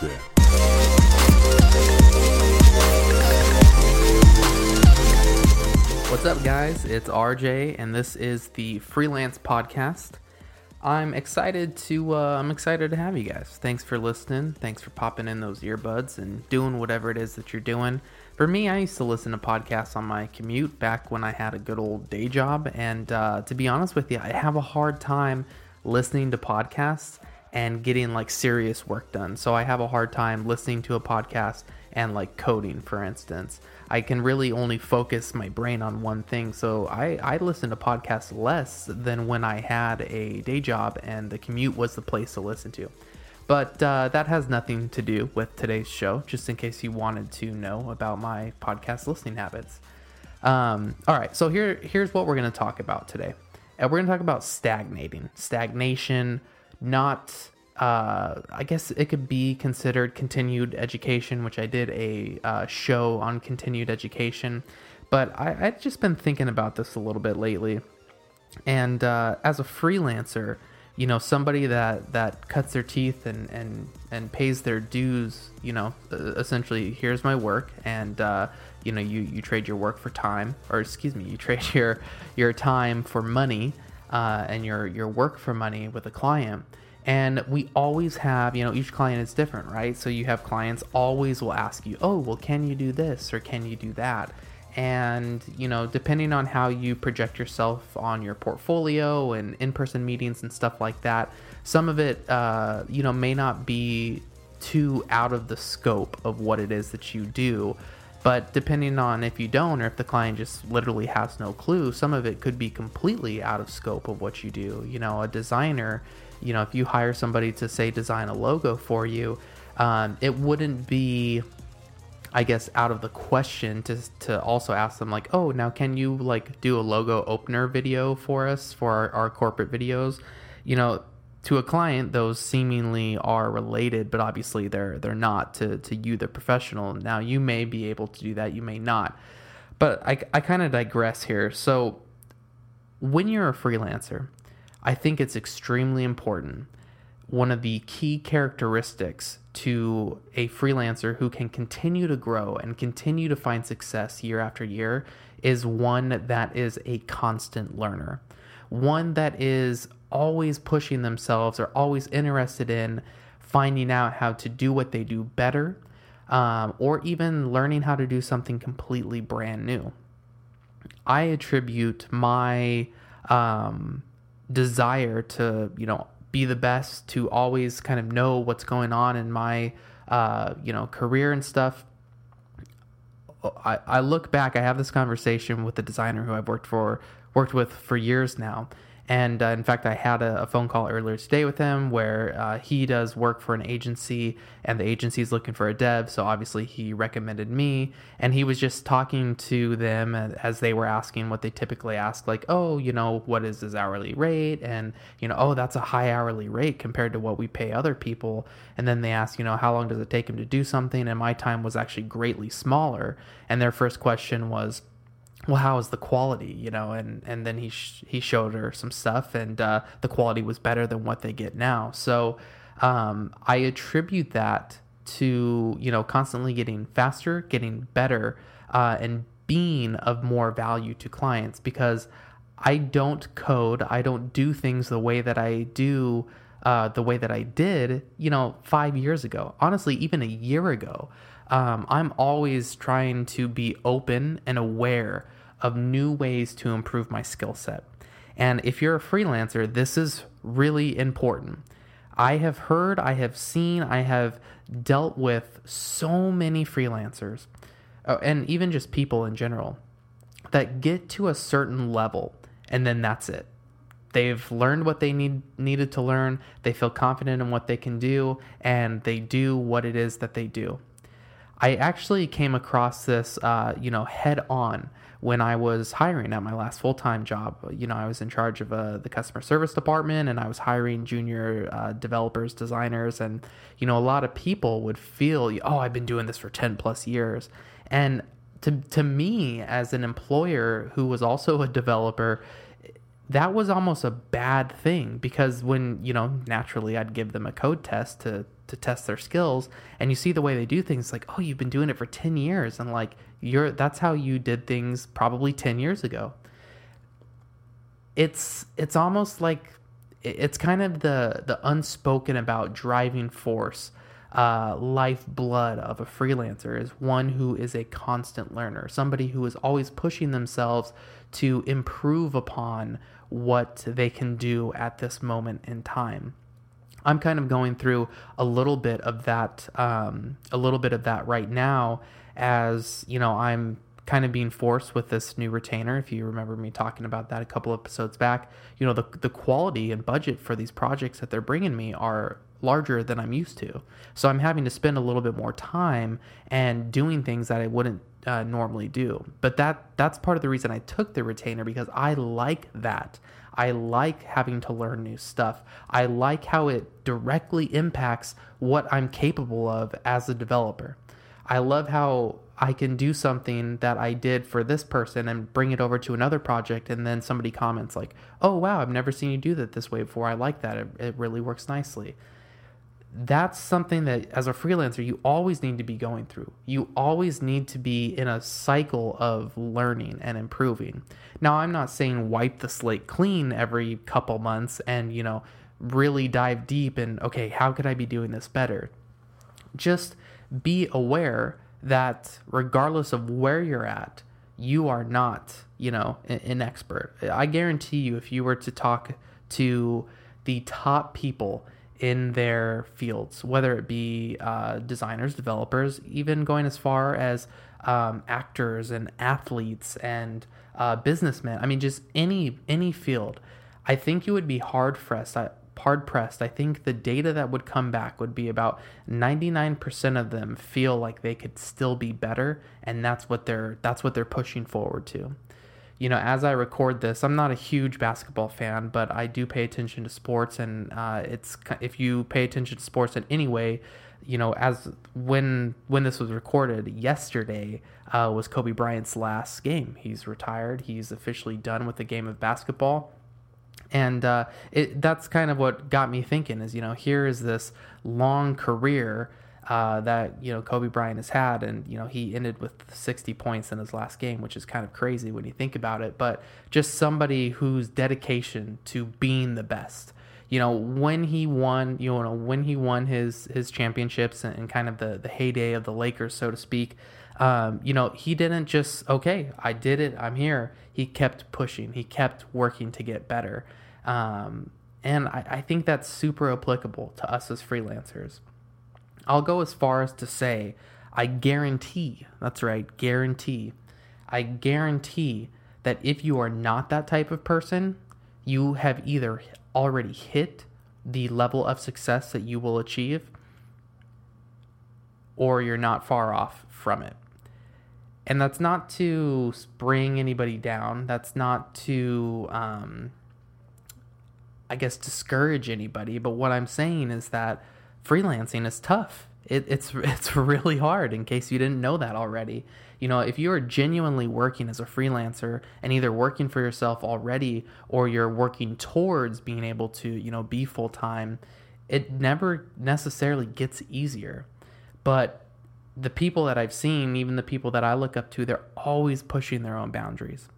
there. What's up, guys? It's RJ, and this is the Freelance Podcast. I'm excited to uh, I'm excited to have you guys. Thanks for listening. Thanks for popping in those earbuds and doing whatever it is that you're doing. For me, I used to listen to podcasts on my commute back when I had a good old day job, and uh, to be honest with you, I have a hard time listening to podcasts and getting like serious work done. So I have a hard time listening to a podcast and like coding, for instance. I can really only focus my brain on one thing. So I, I listen to podcasts less than when I had a day job and the commute was the place to listen to. But uh, that has nothing to do with today's show, just in case you wanted to know about my podcast listening habits. Um, all right, so here here's what we're going to talk about today. And we're going to talk about stagnating, stagnation, not uh, I guess it could be considered continued education, which I did a uh, show on continued education. But I, I've just been thinking about this a little bit lately. And uh, as a freelancer, you know, somebody that, that cuts their teeth and, and, and pays their dues, you know, essentially, here's my work. And, uh, you know, you, you trade your work for time, or excuse me, you trade your, your time for money uh, and your, your work for money with a client. And we always have you know each client is different right? So you have clients always will ask you oh well can you do this or can you do that? And you know depending on how you project yourself on your portfolio and in-person meetings and stuff like that some of it uh, you know may not be too out of the scope of what it is that you do but depending on if you don't or if the client just literally has no clue some of it could be completely out of scope of what you do you know a designer you know, if you hire somebody to say design a logo for you, um, it wouldn't be, I guess, out of the question to to also ask them like, oh, now can you like do a logo opener video for us for our, our corporate videos? You know, to a client, those seemingly are related, but obviously they're they're not to to you, the professional. Now you may be able to do that, you may not. But I, I kind of digress here. So when you're a freelancer, I think it's extremely important. One of the key characteristics to a freelancer who can continue to grow and continue to find success year after year is one that is a constant learner, one that is always pushing themselves or always interested in finding out how to do what they do better um, or even learning how to do something completely brand new. I attribute my um, desire to you know be the best to always kind of know what's going on in my uh, you know career and stuff I, I look back i have this conversation with the designer who i've worked for worked with for years now and uh, in fact, I had a, a, phone call earlier today with him where uh, he does work for an agency and the agency is looking for a dev. So obviously, he recommended me. And he was just talking to them as they were asking what they typically ask, like, oh, you know, what is his hourly rate? And, you know, oh, that's a high hourly rate compared to what we pay other people. And then they ask, you know, how long does it take him to do something? And my time was actually greatly smaller. And their first question was, well, how is the quality? You know, and and then he sh- he showed her some stuff, and uh, the quality was better than what they get now. So um, I attribute that to you know constantly getting faster, getting better, uh, and being of more value to clients because I don't code, I don't do things the way that I do. Uh, the way that I did, you know, five years ago. Honestly, even a year ago, um, I'm always trying to be open and aware of new ways to improve my skill set. And if you're a freelancer, this is really important. I have heard, I have seen, I have dealt with so many freelancers, uh, and even just people in general, that get to a certain level and then that's it. They've learned what they need needed to learn. They feel confident in what they can do, and they do what it is that they do. I actually came across this, uh, you know, head on when I was hiring at my last full time job. You know, I was in charge of uh, the customer service department and I was hiring junior uh, developers, designers, and, you know, a lot of people would feel, oh, I've been doing this for 10 plus years. And to, to me, as an employer who was also a developer, that was almost a bad thing because when you know naturally I'd give them a code test to to test their skills and you see the way they do things like oh you've been doing it for 10 years and like you're that's how you did things probably 10 years ago. It's it's almost like it's kind of the the unspoken about driving force uh, lifeblood of a freelancer is one who is a constant learner somebody who is always pushing themselves to improve upon what they can do at this moment in time I'm kind of going through a little bit of that, um, a little bit of that right now, as you know, I'm kind of being forced with this new retainer. If you remember me talking about that a couple episodes back, you know, the the quality and budget for these projects that they're bringing me are larger than I'm used to. So I'm having to spend a little bit more time and doing things that I wouldn't uh, normally do. But that that's part of the reason I took the retainer because I like that. I like having to learn new stuff. I like how it directly impacts what I'm capable of as a developer. I love how I can do something that I did for this person and bring it over to another project, and then somebody comments, like, oh, wow, I've never seen you do that this way before. I like that. It, it really works nicely that's something that as a freelancer you always need to be going through. You always need to be in a cycle of learning and improving. Now i'm not saying wipe the slate clean every couple months and you know really dive deep and okay how could i be doing this better? Just be aware that regardless of where you're at you are not you know an expert. I guarantee you if you were to talk to the top people in their fields, whether it be uh, designers, developers, even going as far as um, actors and athletes and uh, businessmen. I mean, just any any field. I think you would be hard pressed. Hard pressed. I think the data that would come back would be about 99% of them feel like they could still be better, and that's what they're that's what they're pushing forward to you know, as I record this, I'm not a huge basketball fan, but I do pay attention to sports, and uh, it's if you pay attention to sports in any way, you know, as when when this was recorded yesterday uh, was Kobe Bryant's last game. He's retired. He's officially done with the game of basketball. And uh, it, that's kind of what got me thinking is, you know, here is this long career uh, that you know Kobe Bryant has had, and you know he ended with 60 points in his last game, which is kind of crazy when you think about it. But just somebody whose dedication to being the best. You know when he won, you know when he won his his championships and, and kind of the the heyday of the Lakers, so to speak. Um, you know he didn't just okay, I did it, I'm here. He kept pushing, he kept working to get better. Um, and I, I think that's super applicable to us as freelancers. I'll go as far as to say, I guarantee, that's right, guarantee, I guarantee that if you are not that type of person, you have either already hit the level of success that you will achieve or you're not far off from it. And that's not to bring anybody down. That's not to, um, I guess, discourage anybody. But what I'm saying is that freelancing is tough. It, it's it's really hard. In case you didn't know that already, you know, if you are genuinely working as a freelancer and either working for yourself already or you're working towards being able to, you know, be full time, it never necessarily gets easier. But the people that I've seen, even the people that I look up to, they're always pushing their own boundaries.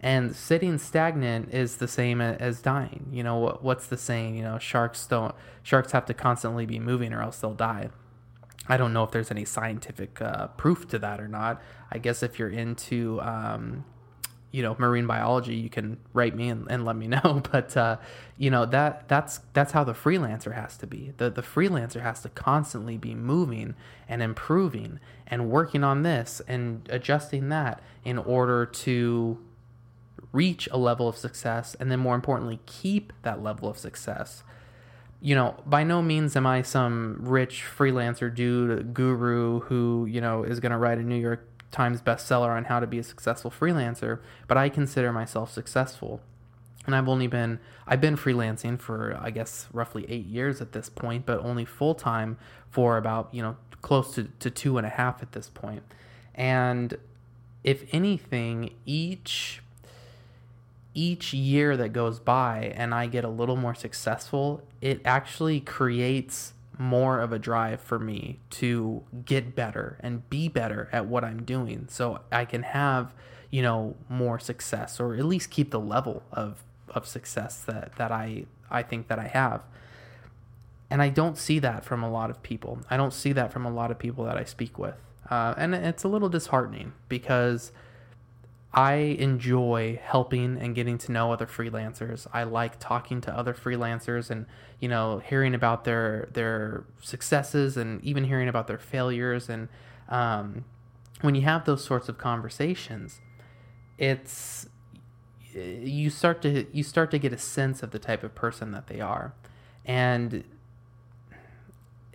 And sitting stagnant is the same as dying. You know, what's the saying? You know, sharks don't, sharks have to constantly be moving or else they'll die. I don't know if there's any scientific uh, proof to that or not. I guess if you're into, um, you know, marine biology, you can write me and, and let me know. But uh, you know that that's that's how the freelancer has to be. The the freelancer has to constantly be moving and improving and working on this and adjusting that in order to reach a level of success and then more importantly keep that level of success you know by no means am i some rich freelancer dude guru who you know is going to write a new york times bestseller on how to be a successful freelancer but i consider myself successful and i've only been i've been freelancing for i guess roughly eight years at this point but only full-time for about you know close to, to two and a half at this point. point and if anything each each year that goes by and I get a little more successful, it actually creates more of a drive for me to get better and be better at what I'm doing so I can have, you know, more success or at least keep the level of of success that that I I think that I have. And I don't see that from a lot of people. I don't see that from a lot of people that I speak with. Uh, and it's a little disheartening because I enjoy helping and getting to know other freelancers. I like talking to other freelancers and you know hearing about their their successes and even hearing about their failures. And um, when you have those sorts of conversations, it's you start to you start to get a sense of the type of person that they are, and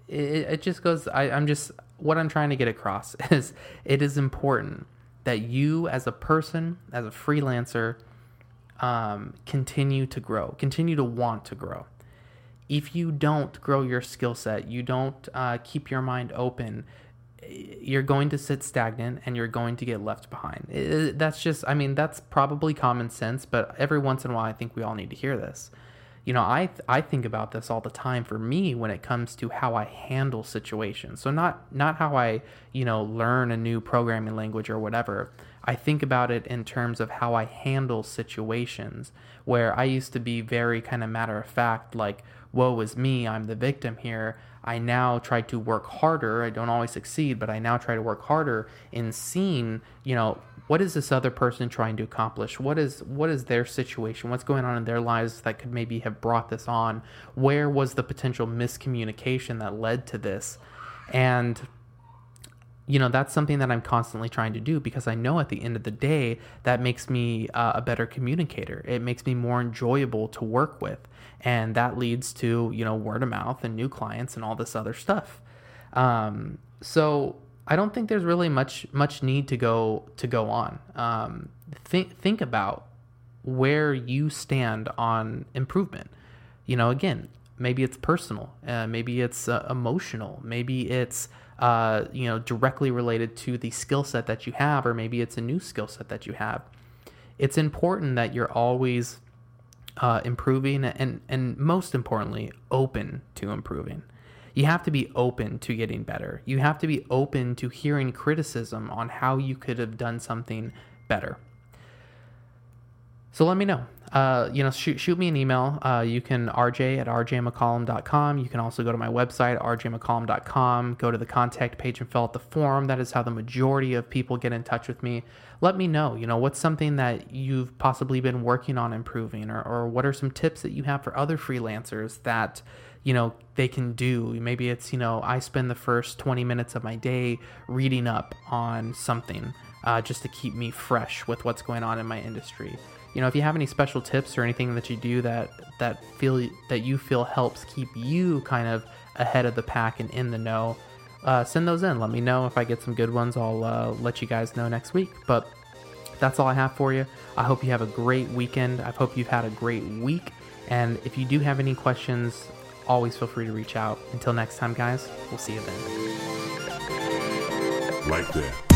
it, it just goes. I, I'm just what I'm trying to get across is it is important that you as a person, as a freelancer, um, continue to grow, continue to want to grow. If you don't grow your skill set, you don't uh, keep your mind open, you're going to sit stagnant and you're going to get left behind. It, that's just, I mean, that's probably common sense, but every once in a while, I think we all need to hear this you know, I I think about this all the time for me when it comes to how I handle situations. So not not how I, you know, learn a new programming language or whatever. I think about it in terms of how I handle situations where I used to be very kind of matter of fact like woe is me, I'm the victim here. I now try to work harder. I don't always succeed, but I now try to work harder in seeing, you know, what is this other person trying to accomplish? What is what is their situation? What's going on in their lives that could maybe have brought this on? Where was the potential miscommunication that led to this? And you know that's something that i'm constantly trying to do because i know at the end of the day that makes me uh, a better communicator. It makes me more enjoyable to work with. And that leads to you know word of mouth and new clients and all this other stuff. Um, so I don't think there's really much much need to go to go on. Um, think think about where you stand on improvement. You know, again, maybe it's personal, uh, maybe it's uh, emotional, maybe it's uh, you know directly related to the skill set that you have, or maybe it's a new skill set that you have. It's important that you're always uh, improving, and and most importantly, open to improving you have to be open to getting better. You have to be open to hearing criticism on how you could have done something better. So let me know. Uh, you know, shoot, shoot me an email. Uh, you can rj at rjmccollam.com. You can also go to my website, rjmccollam.com, go to the contact page and fill out the form. That is how the majority of people get in touch with me. Let me know, you know, what's something that you've possibly been working on improving, or, or what are some tips that you have for other freelancers that you know they can do. Maybe it's you know i spend the first 20 minutes of my day reading up on something uh, just to keep me fresh with what's going on in my industry. You know if you have any special tips or anything that you do that that feel that you feel helps keep you kind of ahead of the pack and in the know uh, send those in. Let me know if i get some good ones. I'll uh, let you guys know next week. But that's all i have for you. I hope you have a great weekend. I hope you've had a great week. And if you do have any questions always feel free to reach out. Until next time, guys, we'll see you then. Like that.